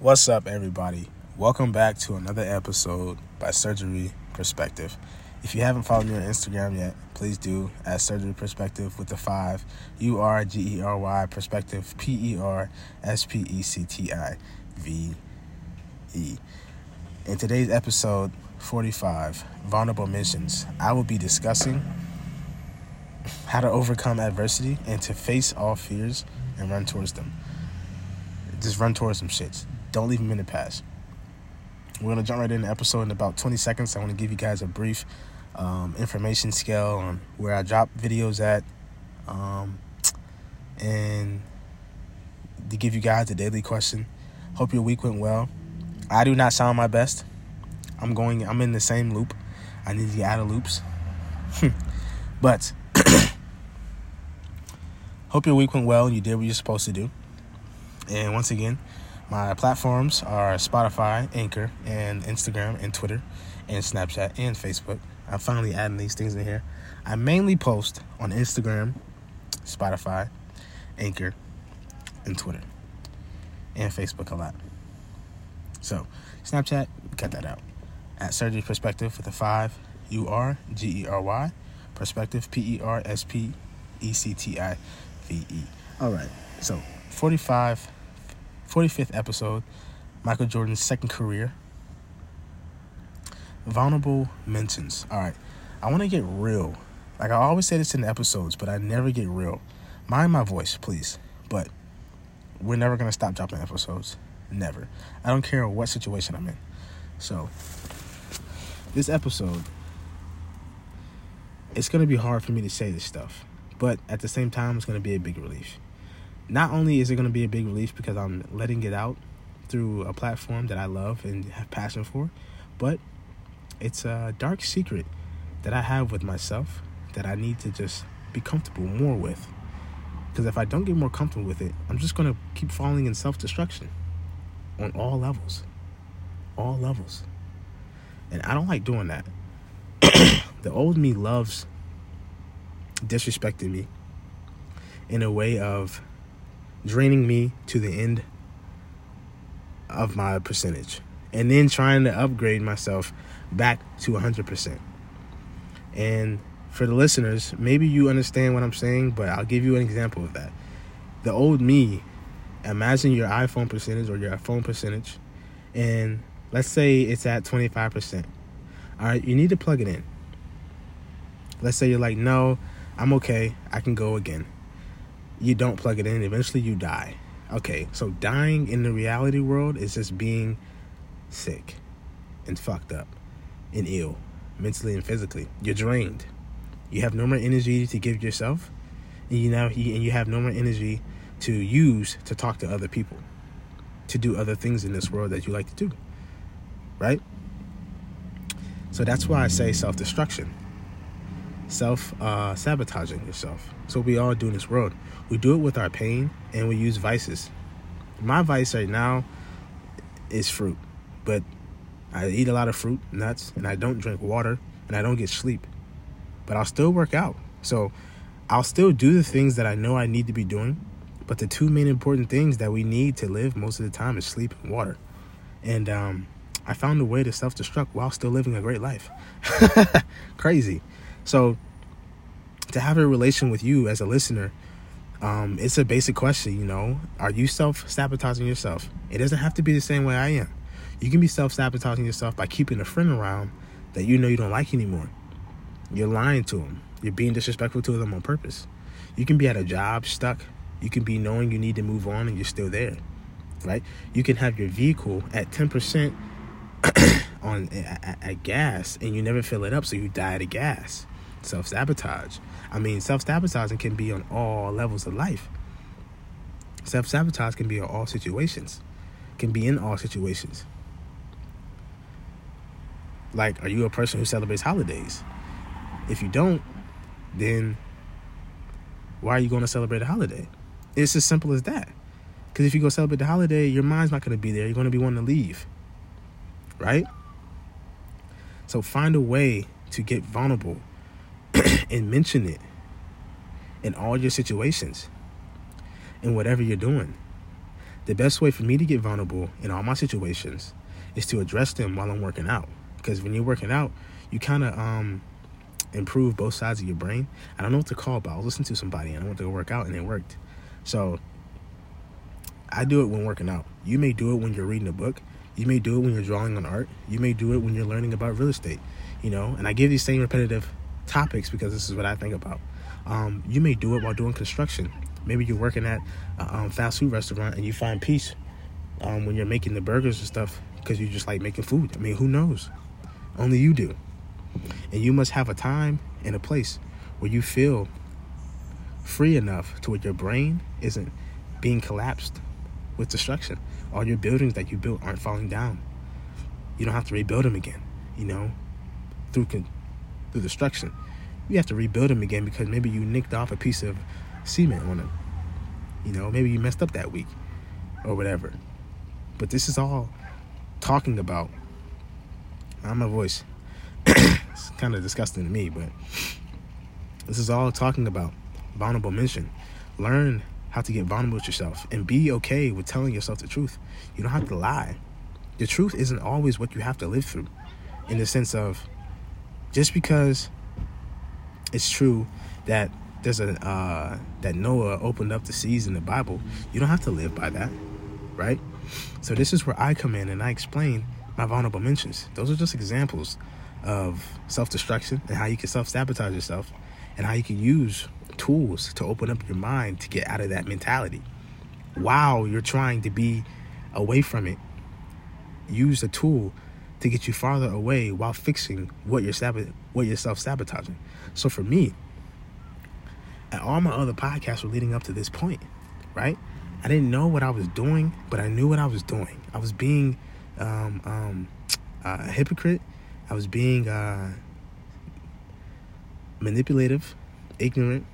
What's up, everybody? Welcome back to another episode by Surgery Perspective. If you haven't followed me on Instagram yet, please do at Surgery Perspective with the five U R G E R Y Perspective P E R S P E C T I V E. In today's episode 45, Vulnerable Mentions, I will be discussing how to overcome adversity and to face all fears and run towards them. Just run towards some shits. Don't leave them in the past. We're gonna jump right into the episode in about 20 seconds. I want to give you guys a brief um, information scale on where I drop videos at, um, and to give you guys a daily question. Hope your week went well. I do not sound my best. I'm going. I'm in the same loop. I need to get out of loops. but hope your week went well and you did what you're supposed to do. And once again, my platforms are Spotify, Anchor, and Instagram, and Twitter, and Snapchat, and Facebook. I'm finally adding these things in here. I mainly post on Instagram, Spotify, Anchor, and Twitter, and Facebook a lot. So, Snapchat, cut that out. At Surgery Perspective with a 5, U R G E R Y, Perspective, P E R S P E C T I V E. All right, so 45 45th episode, Michael Jordan's second career. Vulnerable mentions. All right, I want to get real. Like I always say this in the episodes, but I never get real. Mind my voice, please. But we're never going to stop dropping episodes. Never. I don't care what situation I'm in. So, this episode, it's going to be hard for me to say this stuff. But at the same time, it's going to be a big relief not only is it going to be a big relief because I'm letting it out through a platform that I love and have passion for, but it's a dark secret that I have with myself that I need to just be comfortable more with. Because if I don't get more comfortable with it, I'm just going to keep falling in self destruction on all levels. All levels. And I don't like doing that. the old me loves disrespecting me in a way of draining me to the end of my percentage and then trying to upgrade myself back to 100%. And for the listeners, maybe you understand what I'm saying, but I'll give you an example of that. The old me, imagine your iPhone percentage or your phone percentage, and let's say it's at 25%. All right, you need to plug it in. Let's say you're like, no, I'm okay, I can go again you don't plug it in, eventually you die. Okay, so dying in the reality world is just being sick and fucked up and ill, mentally and physically. You're drained. You have no more energy to give yourself, and you now and you have no more energy to use to talk to other people, to do other things in this world that you like to do. Right? So that's why I say self-destruction self uh, sabotaging yourself. So we all do in this world. We do it with our pain and we use vices. My vice right now is fruit, but I eat a lot of fruit, nuts, and I don't drink water and I don't get sleep. But I'll still work out. So I'll still do the things that I know I need to be doing. But the two main important things that we need to live most of the time is sleep and water. And um, I found a way to self destruct while still living a great life. Crazy. So to have a relation with you as a listener, um, it's a basic question, you know. Are you self sabotaging yourself? It doesn't have to be the same way I am. You can be self sabotaging yourself by keeping a friend around that you know you don't like anymore. You're lying to them. You're being disrespectful to them on purpose. You can be at a job stuck. You can be knowing you need to move on and you're still there, right? You can have your vehicle at 10% on at, at gas and you never fill it up, so you die of gas self sabotage. I mean, self sabotaging can be on all levels of life. Self sabotage can be on all situations, can be in all situations. Like, are you a person who celebrates holidays? If you don't, then why are you going to celebrate a holiday? It's as simple as that. Because if you go celebrate the holiday, your mind's not going to be there. You're going to be wanting to leave. Right? So find a way to get vulnerable and mention it in all your situations in whatever you're doing. the best way for me to get vulnerable in all my situations is to address them while I'm working out. Because when you're working out, you kind of um, improve both sides of your brain. I don't know what to call, but I was listening to somebody and I went to work out and it worked. So I do it when working out. You may do it when you're reading a book. You may do it when you're drawing on art. You may do it when you're learning about real estate. You know, and I give these same repetitive topics because this is what I think about. Um, you may do it while doing construction. Maybe you're working at a um, fast food restaurant and you find peace um, when you're making the burgers and stuff because you just like making food. I mean, who knows? Only you do. And you must have a time and a place where you feel free enough to where your brain isn't being collapsed with destruction. All your buildings that you built aren't falling down. You don't have to rebuild them again, you know, through con- through destruction. You have to rebuild them again because maybe you nicked off a piece of cement on them. You know, maybe you messed up that week or whatever. But this is all talking about. I'm a voice. it's kind of disgusting to me, but this is all talking about vulnerable mention. Learn how to get vulnerable with yourself and be okay with telling yourself the truth. You don't have to lie. The truth isn't always what you have to live through, in the sense of just because it's true that there's a uh, that Noah opened up the seas in the Bible, you don't have to live by that, right? So this is where I come in and I explain my vulnerable mentions. Those are just examples of self-destruction and how you can self-sabotage yourself and how you can use tools to open up your mind to get out of that mentality while you're trying to be away from it. Use a tool to get you farther away while fixing what you're what you're self-sabotaging. So for me, and all my other podcasts were leading up to this point, right? I didn't know what I was doing, but I knew what I was doing. I was being um, um, a hypocrite. I was being uh, manipulative, ignorant,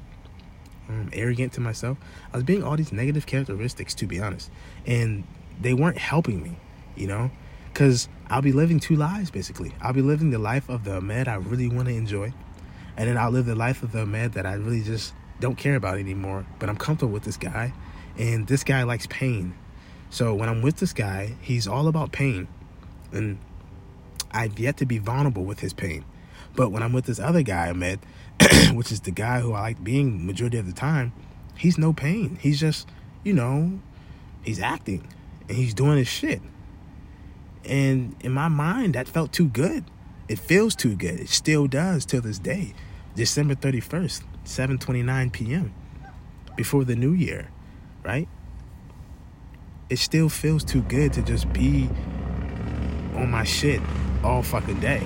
um, arrogant to myself. I was being all these negative characteristics, to be honest, and they weren't helping me, you know, because I'll be living two lives basically. I'll be living the life of the Ahmed I really want to enjoy, and then I'll live the life of the Ahmed that I really just don't care about anymore. But I'm comfortable with this guy, and this guy likes pain. So when I'm with this guy, he's all about pain, and I've yet to be vulnerable with his pain. But when I'm with this other guy I met, which is the guy who I like being majority of the time, he's no pain. He's just, you know, he's acting and he's doing his shit. And in my mind, that felt too good. It feels too good. It still does till this day. December 31st, 7:29 p.m. before the new year, right? It still feels too good to just be on my shit all fucking day,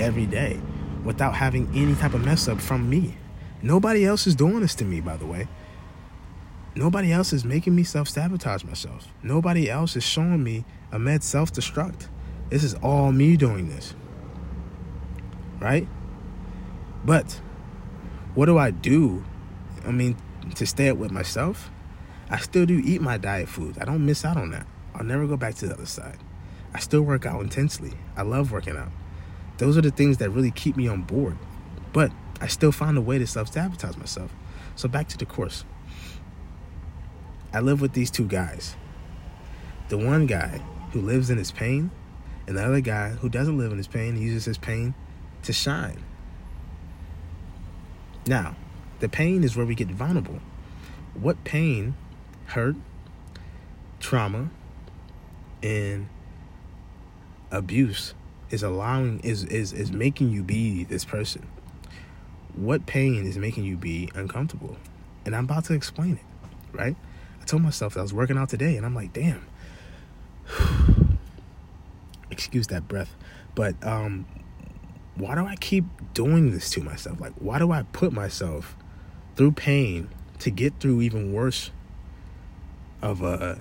every day, without having any type of mess up from me. Nobody else is doing this to me, by the way. Nobody else is making me self sabotage myself. Nobody else is showing me Ahmed self destruct. This is all me doing this. Right? But what do I do? I mean, to stay up with myself? I still do eat my diet food. I don't miss out on that. I'll never go back to the other side. I still work out intensely. I love working out. Those are the things that really keep me on board. But I still find a way to self sabotage myself. So back to the course. I live with these two guys. The one guy who lives in his pain, and the other guy who doesn't live in his pain uses his pain to shine. Now, the pain is where we get vulnerable. What pain, hurt, trauma, and abuse is allowing is is is making you be this person? What pain is making you be uncomfortable? And i'm about to explain it right? I told myself that i was working out today and i'm like damn excuse that breath but um why do i keep doing this to myself like why do i put myself through pain to get through even worse of a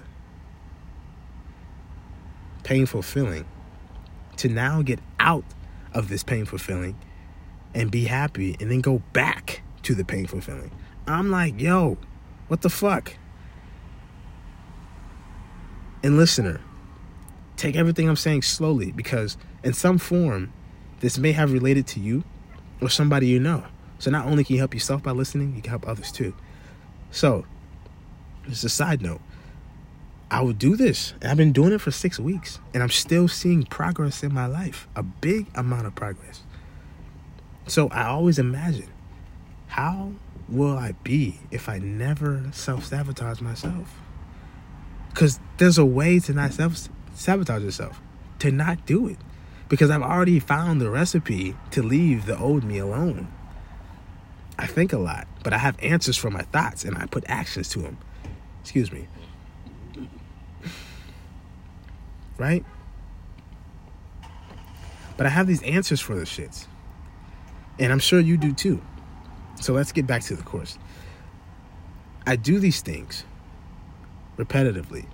painful feeling to now get out of this painful feeling and be happy and then go back to the painful feeling. I'm like, yo, what the fuck? And listener, take everything I'm saying slowly because in some form, this may have related to you or somebody you know. So not only can you help yourself by listening, you can help others too. So, just a side note. I would do this. And I've been doing it for six weeks, and I'm still seeing progress in my life a big amount of progress. So I always imagine how will I be if I never self sabotage myself? Because there's a way to not self sabotage yourself, to not do it. Because I've already found the recipe to leave the old me alone. I think a lot, but I have answers for my thoughts and I put actions to them. Excuse me. Right? But I have these answers for the shits. And I'm sure you do too. So let's get back to the course. I do these things repetitively.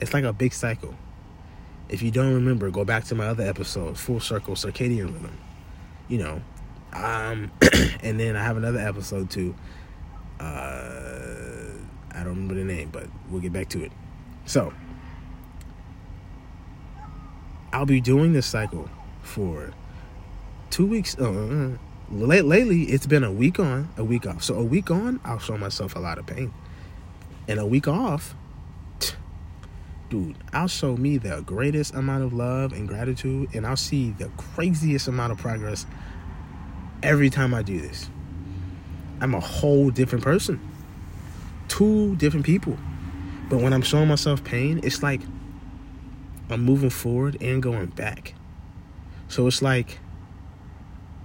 It's like a big cycle. If you don't remember, go back to my other episode, Full Circle Circadian Rhythm. You know, um, and then I have another episode too. Uh, I don't remember the name, but we'll get back to it. So, I'll be doing this cycle for two weeks. Uh, late, lately, it's been a week on, a week off. So a week on, I'll show myself a lot of pain, and a week off, dude, I'll show me the greatest amount of love and gratitude, and I'll see the craziest amount of progress every time I do this. I'm a whole different person. Two different people. But when I'm showing myself pain, it's like I'm moving forward and going back. So it's like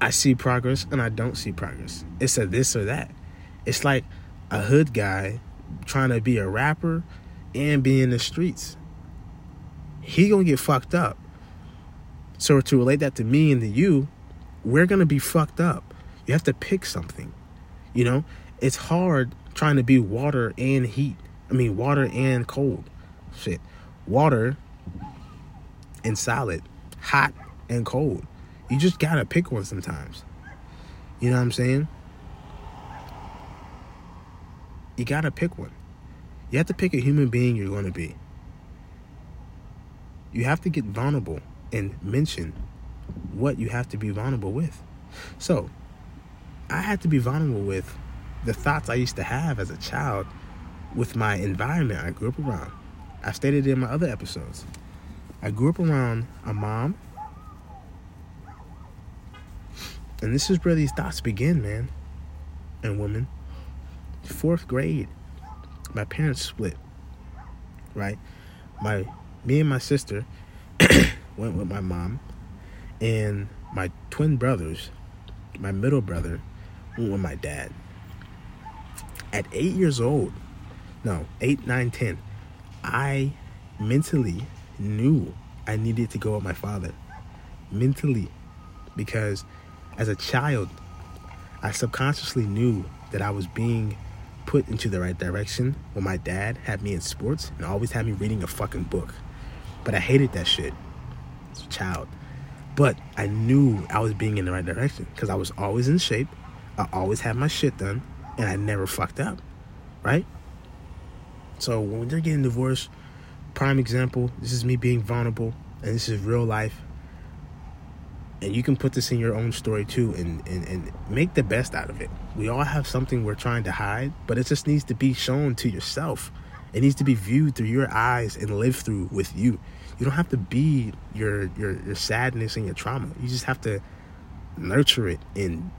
I see progress and I don't see progress. It's a this or that. It's like a hood guy trying to be a rapper and be in the streets. He gonna get fucked up. So to relate that to me and to you, we're gonna be fucked up. You have to pick something. You know, it's hard trying to be water and heat. I mean, water and cold. Shit, water and solid, hot and cold. You just gotta pick one sometimes. You know what I'm saying? You gotta pick one. You have to pick a human being you're gonna be. You have to get vulnerable and mention what you have to be vulnerable with. So, I had to be vulnerable with the thoughts I used to have as a child with my environment I grew up around. I stated in my other episodes. I grew up around a mom And this is where these thoughts begin, man. And woman. Fourth grade. My parents split. Right? My me and my sister went with my mom. And my twin brothers, my middle brother, went with my dad. At eight years old, no, eight, nine, ten, I mentally knew I needed to go with my father. Mentally. Because as a child, I subconsciously knew that I was being put into the right direction when my dad had me in sports and always had me reading a fucking book. But I hated that shit as a child. But I knew I was being in the right direction because I was always in shape. I always had my shit done and I never fucked up. Right? So when they're getting divorced, prime example, this is me being vulnerable and this is real life and you can put this in your own story too and, and, and make the best out of it. We all have something we're trying to hide but it just needs to be shown to yourself. It needs to be viewed through your eyes and lived through with you. You don't have to be your your, your sadness and your trauma. You just have to nurture it and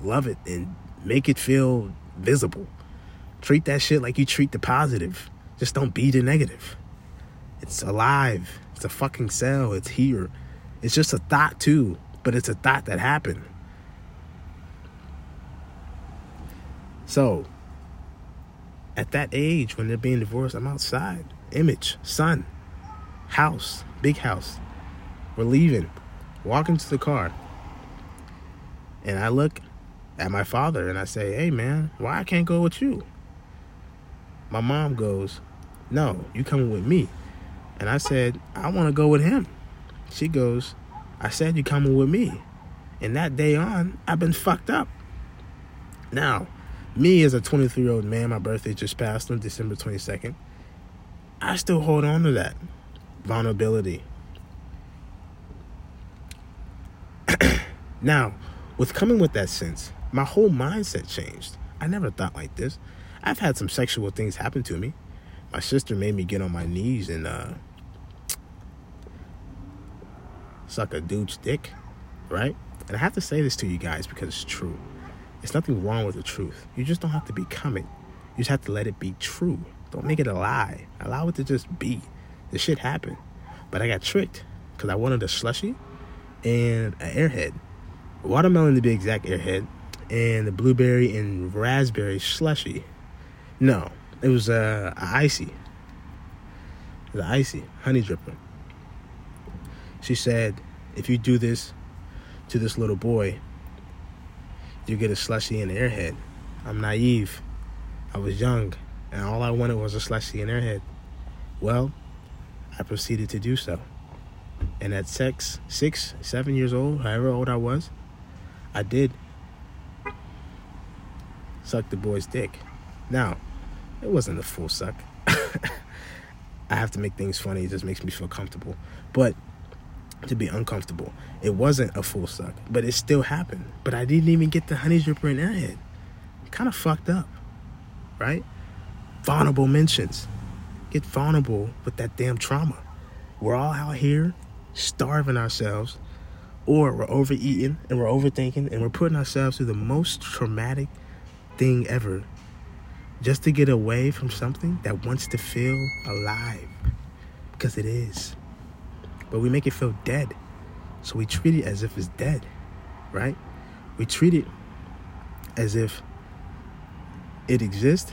love it and make it feel visible. Treat that shit like you treat the positive. Just don't be the negative. It's alive. It's a fucking cell. It's here it's just a thought too, but it's a thought that happened. So, at that age, when they're being divorced, I'm outside. Image, son, house, big house. We're leaving, walking to the car. And I look at my father and I say, hey man, why I can't go with you? My mom goes, no, you coming with me. And I said, I want to go with him. She goes, I said you're coming with me. And that day on, I've been fucked up. Now, me as a 23 year old man, my birthday just passed on December 22nd. I still hold on to that vulnerability. now, with coming with that sense, my whole mindset changed. I never thought like this. I've had some sexual things happen to me. my sister made me get on my knees and uh, suck a dude's dick, right? And I have to say this to you guys because it's true. It's nothing wrong with the truth. You just don't have to become it. You just have to let it be true. Don't make it a lie. Allow it to just be. This shit happened. But I got tricked because I wanted a slushy and an airhead. Watermelon to be exact airhead. And the blueberry and raspberry slushy. No, it was uh, a icy. The icy honey dripper. She said, if you do this to this little boy, you get a slushy and airhead. I'm naive. I was young, and all I wanted was a slushy and airhead. Well, I proceeded to do so. And at six, six, seven years old, however old I was, I did suck the boy's dick. Now, it wasn't a full suck. I have to make things funny. It just makes me feel comfortable. But to be uncomfortable, it wasn't a full suck. But it still happened. But I didn't even get the honey dripper in that head. Kind of fucked up, right? Vulnerable mentions. Get vulnerable with that damn trauma. We're all out here starving ourselves, or we're overeating and we're overthinking and we're putting ourselves through the most traumatic thing ever just to get away from something that wants to feel alive because it is. But we make it feel dead. So we treat it as if it's dead, right? We treat it as if it exists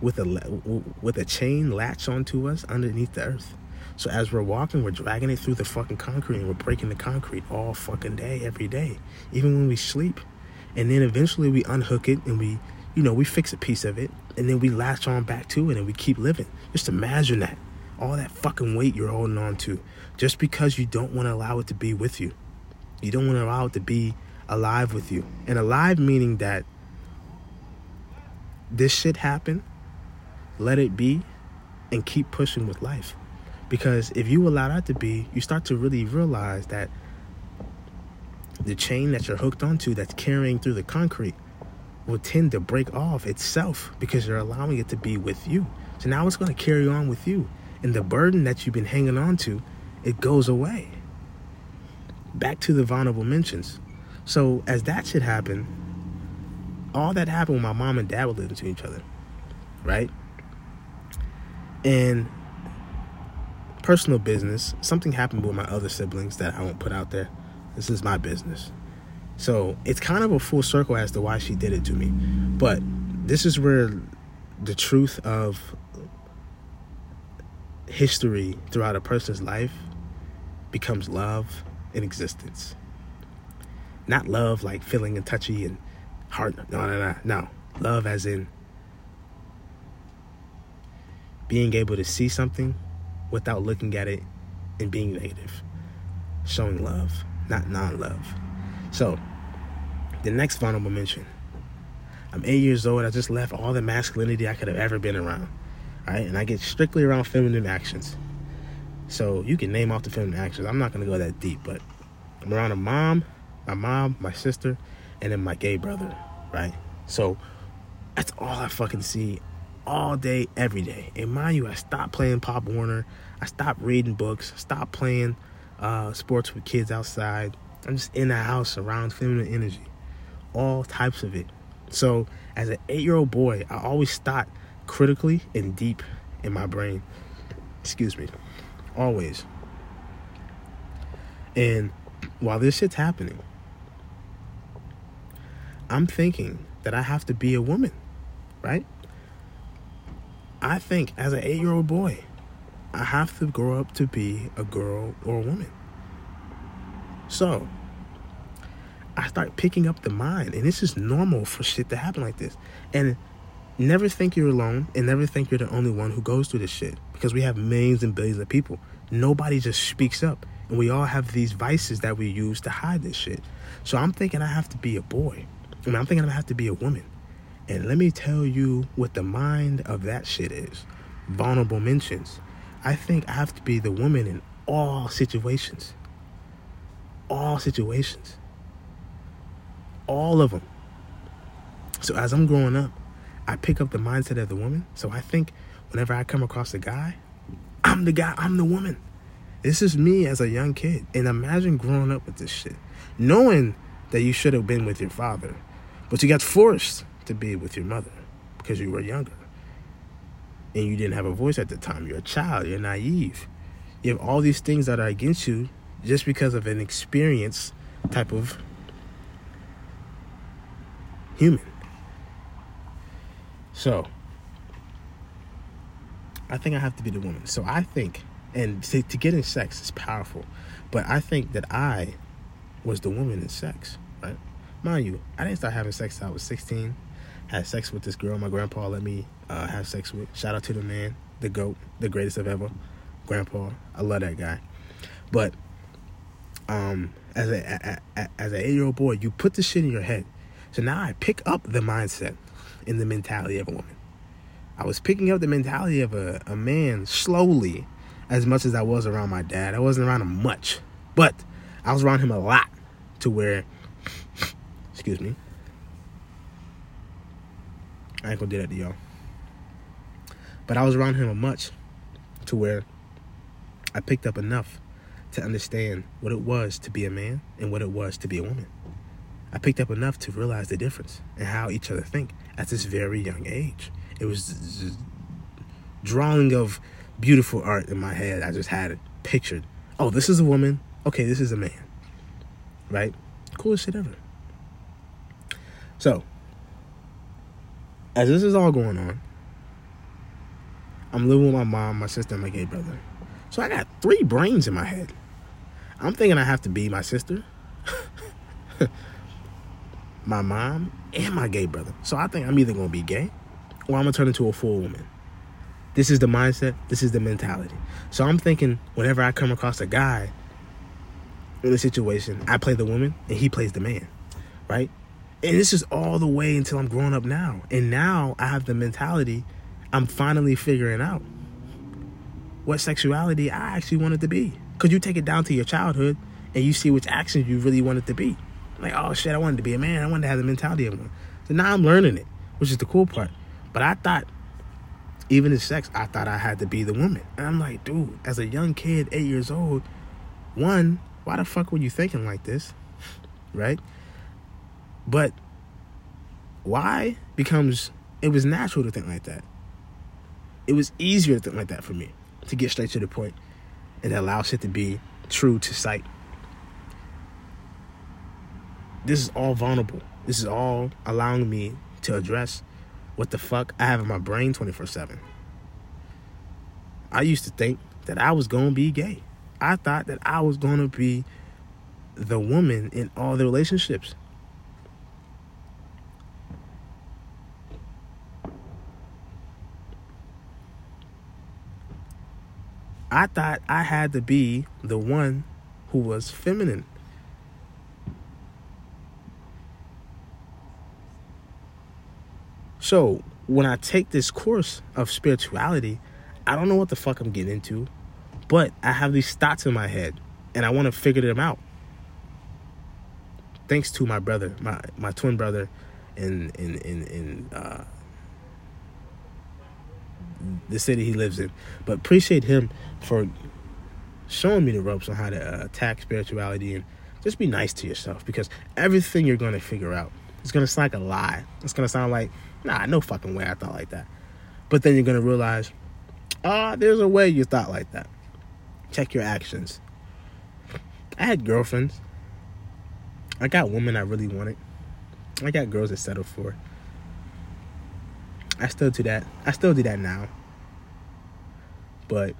with a with a chain latched onto us underneath the earth. So as we're walking, we're dragging it through the fucking concrete and we're breaking the concrete all fucking day, every day, even when we sleep. And then eventually we unhook it and we you know, we fix a piece of it and then we latch on back to it and we keep living. Just imagine that. All that fucking weight you're holding on to just because you don't want to allow it to be with you. You don't want to allow it to be alive with you. And alive meaning that this shit happened, let it be, and keep pushing with life. Because if you allow that to be, you start to really realize that the chain that you're hooked onto that's carrying through the concrete will tend to break off itself because you're allowing it to be with you. So now it's going to carry on with you. And the burden that you've been hanging on to, it goes away. Back to the vulnerable mentions. So as that should happen, all that happened when my mom and dad were living to each other, right? And personal business, something happened with my other siblings that I won't put out there. This is my business. So it's kind of a full circle as to why she did it to me. But this is where the truth of history throughout a person's life becomes love in existence. Not love like feeling and touchy and heart. No, no, no. No. Love as in being able to see something without looking at it and being negative. Showing love, not non love. So, the next vulnerable mention. I'm eight years old. I just left all the masculinity I could have ever been around. Right? And I get strictly around feminine actions. So you can name off the feminine actions. I'm not gonna go that deep, but I'm around a mom, my mom, my sister, and then my gay brother, right? So that's all I fucking see all day, every day. And mind you, I stopped playing Pop Warner. I stopped reading books. Stopped playing uh, sports with kids outside. I'm just in the house around feminine energy, all types of it. So, as an eight year old boy, I always thought critically and deep in my brain. Excuse me. Always. And while this shit's happening, I'm thinking that I have to be a woman, right? I think as an eight year old boy, I have to grow up to be a girl or a woman. So I start picking up the mind, and this is normal for shit to happen like this. And never think you're alone, and never think you're the only one who goes through this shit because we have millions and billions of people. Nobody just speaks up, and we all have these vices that we use to hide this shit. So I'm thinking I have to be a boy. I mean, I'm thinking I have to be a woman. And let me tell you what the mind of that shit is vulnerable mentions. I think I have to be the woman in all situations all situations. All of them. So as I'm growing up, I pick up the mindset of the woman. So I think whenever I come across a guy, I'm the guy, I'm the woman. This is me as a young kid. And imagine growing up with this shit. Knowing that you should have been with your father, but you got forced to be with your mother because you were younger. And you didn't have a voice at the time. You're a child, you're naive. You have all these things that are against you just because of an experience type of human. So, I think I have to be the woman. So I think, and to, to get in sex is powerful, but I think that I was the woman in sex, right? Mind you, I didn't start having sex until I was 16. Had sex with this girl my grandpa let me uh, have sex with. Shout out to the man, the GOAT, the greatest of ever. Grandpa, I love that guy. But um, as a, a, a as an eight year old boy, you put the shit in your head. So now I pick up the mindset and the mentality of a woman. I was picking up the mentality of a, a man slowly, as much as I was around my dad. I wasn't around him much, but I was around him a lot to where, excuse me, I ain't gonna do that to y'all. But I was around him a much to where I picked up enough to understand what it was to be a man and what it was to be a woman. I picked up enough to realize the difference and how each other think at this very young age. It was drawing of beautiful art in my head. I just had it pictured. Oh, this is a woman. Okay, this is a man. Right? Coolest shit ever. So, as this is all going on, I'm living with my mom, my sister, and my gay brother. So I got three brains in my head. I'm thinking I have to be my sister, my mom, and my gay brother. So I think I'm either gonna be gay or I'm gonna turn into a full woman. This is the mindset, this is the mentality. So I'm thinking whenever I come across a guy in a situation, I play the woman and he plays the man, right? And this is all the way until I'm growing up now. And now I have the mentality I'm finally figuring out what sexuality I actually wanted to be. Because you take it down to your childhood and you see which actions you really wanted to be. Like, oh shit, I wanted to be a man. I wanted to have the mentality of one. So now I'm learning it, which is the cool part. But I thought, even in sex, I thought I had to be the woman. And I'm like, dude, as a young kid, eight years old, one, why the fuck were you thinking like this? Right? But why becomes, it was natural to think like that. It was easier to think like that for me, to get straight to the point and allow shit to be true to sight. This is all vulnerable. This is all allowing me to address what the fuck I have in my brain 24 7. I used to think that I was going to be gay. I thought that I was going to be the woman in all the relationships. I thought I had to be the one who was feminine. So, when I take this course of spirituality, I don't know what the fuck I'm getting into, but I have these thoughts in my head and I want to figure them out. Thanks to my brother, my my twin brother in in in in uh the city he lives in. But appreciate him for showing me the ropes on how to uh, attack spirituality and just be nice to yourself because everything you're going to figure out going to sound like a lie. It's to sound like, nah, no fucking way I thought like that. But then you're to realize, ah, there's a way you thought like that. Check your actions. I had girlfriends. I got women I really wanted. I got girls that settled for. I still do that. I still do that now. But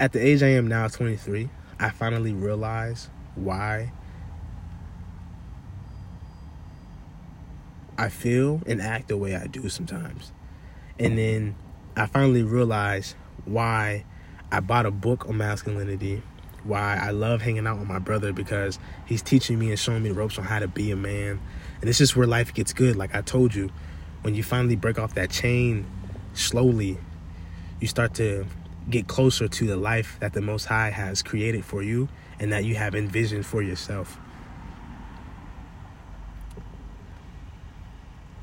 at the age I am now, 23, I finally realize why I feel and act the way I do sometimes. And then I finally realized why I bought a book on masculinity why I love hanging out with my brother because he's teaching me and showing me the ropes on how to be a man. And this is where life gets good. Like I told you, when you finally break off that chain slowly, you start to get closer to the life that the Most High has created for you and that you have envisioned for yourself.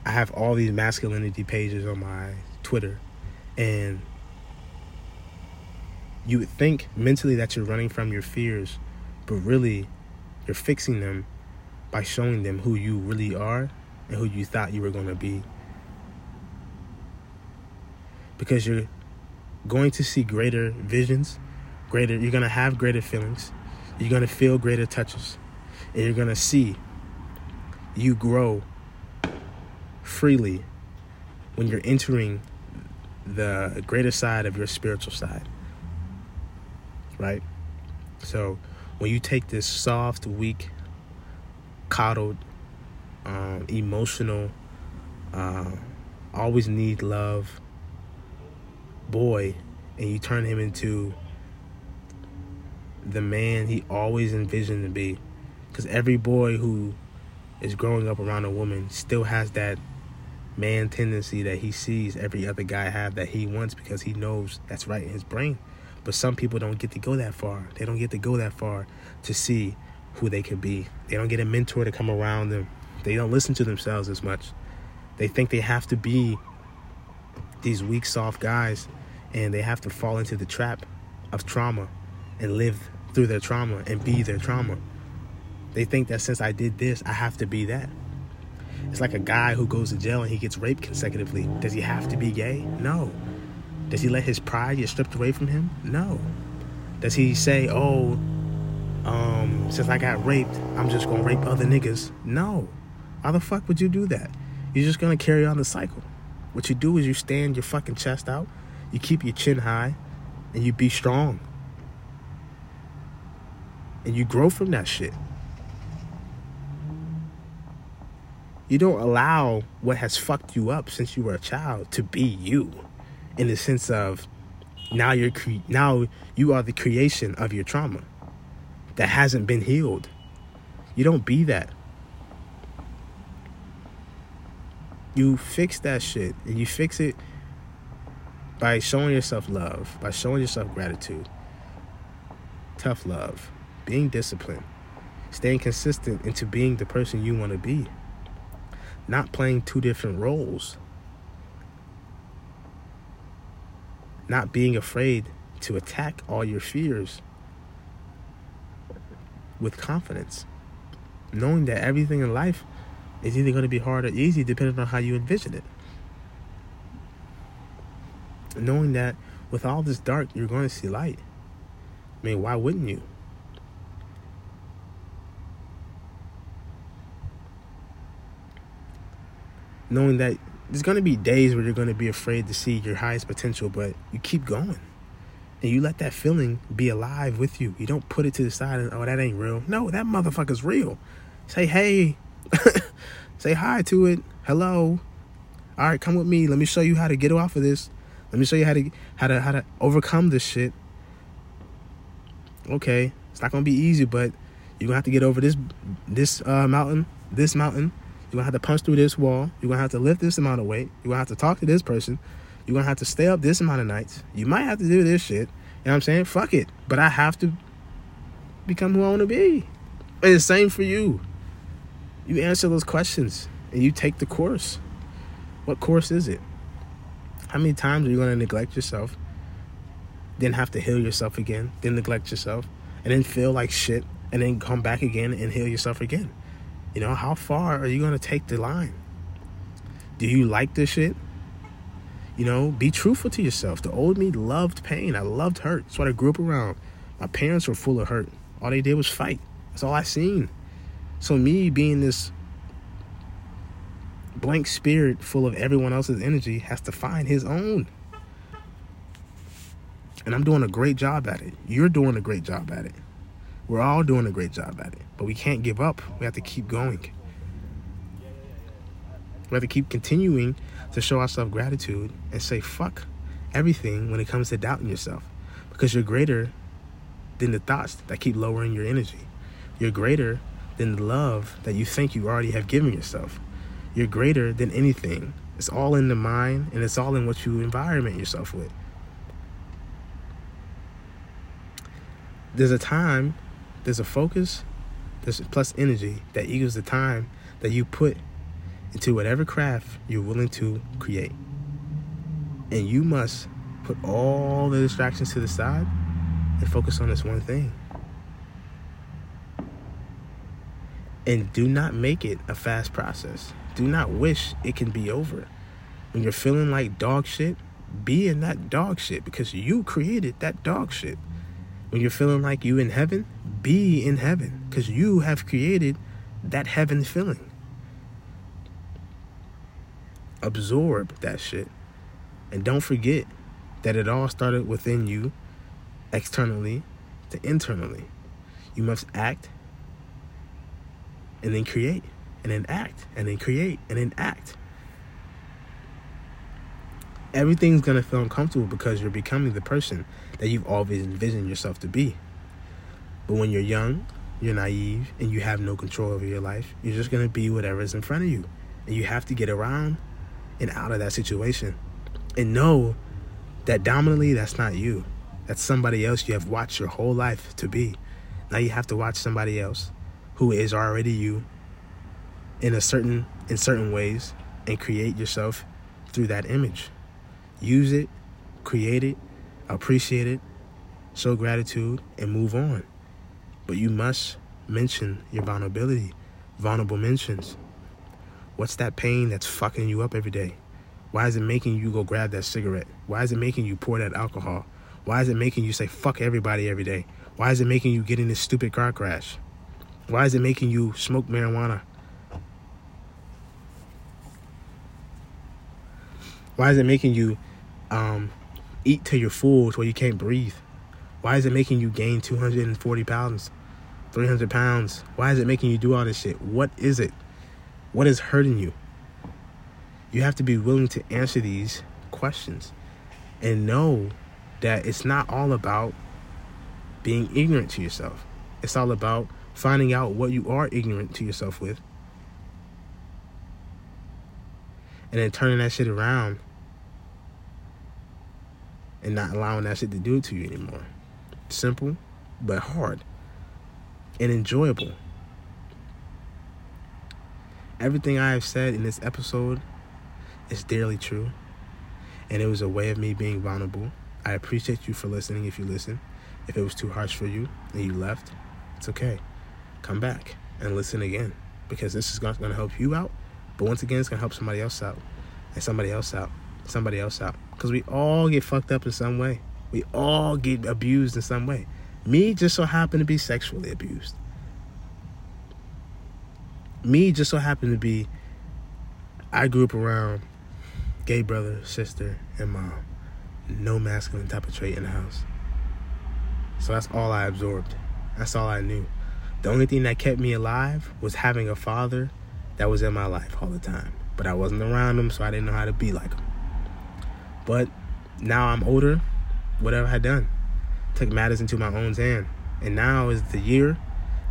I have all these masculinity pages on my Twitter, and you would think mentally that you're running from your fears, but really, you're fixing them by showing them who you really are and who you thought you were going to be. Because you're going to see greater visions, greater, you're going to have greater feelings, you're going to feel greater touches, and you're going to see you grow freely when you're entering the greater side of your spiritual side. Right? So when you take this soft, weak, coddled, um, emotional, uh, always need love boy and you turn him into the man he always envisioned to be. Because every boy who is growing up around a woman still has that man tendency that he sees every other guy have that he wants because he knows that's right in his brain. But some people don't get to go that far. They don't get to go that far to see who they can be. They don't get a mentor to come around them. They don't listen to themselves as much. They think they have to be these weak, soft guys and they have to fall into the trap of trauma and live through their trauma and be their trauma. They think that since I did this, I have to be that. It's like a guy who goes to jail and he gets raped consecutively. Does he have to be gay? No. Does he let his pride get stripped away from him? No. Does he say, oh, um, since I got raped, I'm just gonna rape other niggas? No. How the fuck would you do that? You're just gonna carry on the cycle. What you do is you stand your fucking chest out, you keep your chin high, and you be strong. And you grow from that shit. You don't allow what has fucked you up since you were a child to be you in the sense of now you're cre- now you are the creation of your trauma that hasn't been healed. You don't be that. You fix that shit and you fix it by showing yourself love, by showing yourself gratitude, tough love, being disciplined, staying consistent into being the person you want to be not playing two different roles, not being afraid to attack all your fears with confidence, knowing that everything in life is either going to be hard or easy depending on how you envision it. Knowing that with all this dark, you're going to see light. I mean, why wouldn't you? knowing that there's going to be days where you're going to be afraid to see your highest potential, but you keep going. And you let that feeling be alive with you. You don't put it to the side and, oh, that ain't real. No, that motherfucker's real. Say, hey, say hi to it. Hello. All right, come with me. Let me show you how to get off of this. Let me show you how to how to how to overcome this shit. Okay, it's not gonna be easy, but you're gonna have to get over this this uh, mountain, this mountain, you're gonna have to punch through this wall. You're gonna have to lift this amount of weight. You're gonna have to talk to this person. You're gonna have to stay up this amount of nights. You might have to do this shit. You know what I'm saying? Fuck it. But I have to become who I wanna be. And the same for you. You answer those questions and you take the course. What course is it? How many times are you gonna neglect yourself? Then have to heal yourself again, then neglect yourself, and then feel like shit, and then come back again and heal yourself again. You know, how far are you going to take the line? Do you like this shit? You know, be truthful to yourself. The old me loved pain. I loved hurt. That's what I grew up around. My parents were full of hurt. All they did was fight. That's all I seen. So me being this blank spirit full of everyone else's energy has to find his own. And I'm doing a great job at it. You're doing a great job at it. We're all doing a great job at it, but we can't give up. We have to keep going. We have to keep continuing to show ourselves gratitude and say fuck everything when it comes to doubting yourself because you're greater than the thoughts that keep lowering your energy. You're greater than the love that you think you already have given yourself. You're greater than anything. It's all in the mind and it's all in what you environment yourself with. There's a time there's a focus there's plus energy that equals the time that you put into whatever craft you're willing to create. And you must put all the distractions to the side and focus on this one thing. And do not make it a fast process. Do not wish it can be over. When you're feeling like dog shit, be in that dog shit because you created that dog shit. When you're feeling like you in heaven, be in heaven because you have created that heaven feeling. Absorb that shit. And don't forget that it all started within you, externally to internally. You must act and then create, and then act, and then create, and then act. Everything's gonna feel uncomfortable because you're becoming the person that you've always envisioned yourself to be. But when you're young, you're naive, and you have no control over your life, you're just gonna be whatever's in front of you. And you have to get around and out of that situation. And know that dominantly that's not you. That's somebody else you have watched your whole life to be. Now you have to watch somebody else who is already you in a certain in certain ways and create yourself through that image. Use it, create it, appreciate it, show gratitude and move on. But you must mention your vulnerability, vulnerable mentions. What's that pain that's fucking you up every day? Why is it making you go grab that cigarette? Why is it making you pour that alcohol? Why is it making you say fuck everybody every day? Why is it making you get in this stupid car crash? Why is it making you smoke marijuana? Why is it making you um, eat till you're full where you can't breathe? Why is it making you gain 240 pounds, 300 pounds? Why is it making you do all this shit? What is it? What is hurting you? You have to be willing to answer these questions and know that it's not all about being ignorant to yourself. It's all about finding out what you are ignorant to yourself with, and then turning that shit around and not allowing that shit to do it to you anymore. Simple, but hard and enjoyable. Everything I have said in this episode is dearly true, and it was a way of me being vulnerable. I appreciate you for listening if you listen. If it was too harsh for you and you left, it's okay come back and listen again because this is going to help you out. But once again, it's going to help somebody else out and somebody else out, somebody else out. Because we all get fucked up in some way. We all get abused in some way. Me just so happened to be sexually abused. Me just so happened to be, I grew up around gay brother, sister, and mom. No masculine type of trait in the house. So that's all I absorbed. That's all I knew. The only thing that kept me alive was having a father that was in my life all the time. But I wasn't around him, so I didn't know how to be like him. But now I'm older, whatever I done? Took matters into my own hand. And now is the year,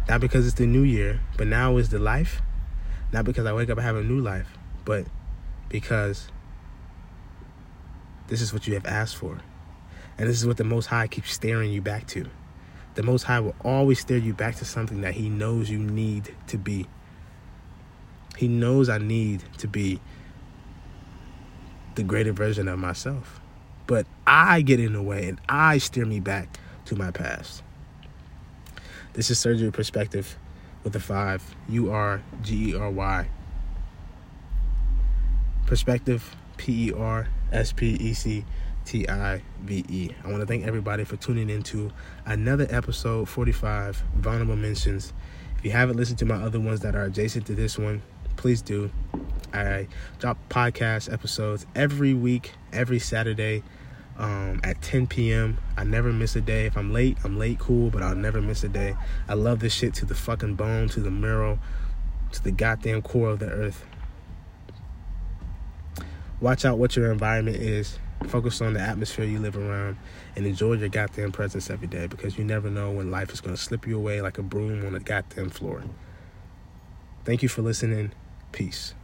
not because it's the new year, but now is the life. Not because I wake up and have a new life, but because this is what you have asked for. And this is what the Most High keeps staring you back to the Most High will always steer you back to something that He knows you need to be. He knows I need to be the greater version of myself. But I get in the way and I steer me back to my past. This is Surgery Perspective with the five U R G E R Y. Perspective P E R S P E C T I V E. I want to thank everybody for tuning into another episode 45 Vulnerable Mentions. If you haven't listened to my other ones that are adjacent to this one, please do. I drop podcast episodes every week, every Saturday um, at 10 p.m. I never miss a day. If I'm late, I'm late, cool, but I'll never miss a day. I love this shit to the fucking bone, to the marrow, to the goddamn core of the earth. Watch out what your environment is Focus on the atmosphere you live around and enjoy your goddamn presence every day because you never know when life is going to slip you away like a broom on a goddamn floor. Thank you for listening. Peace.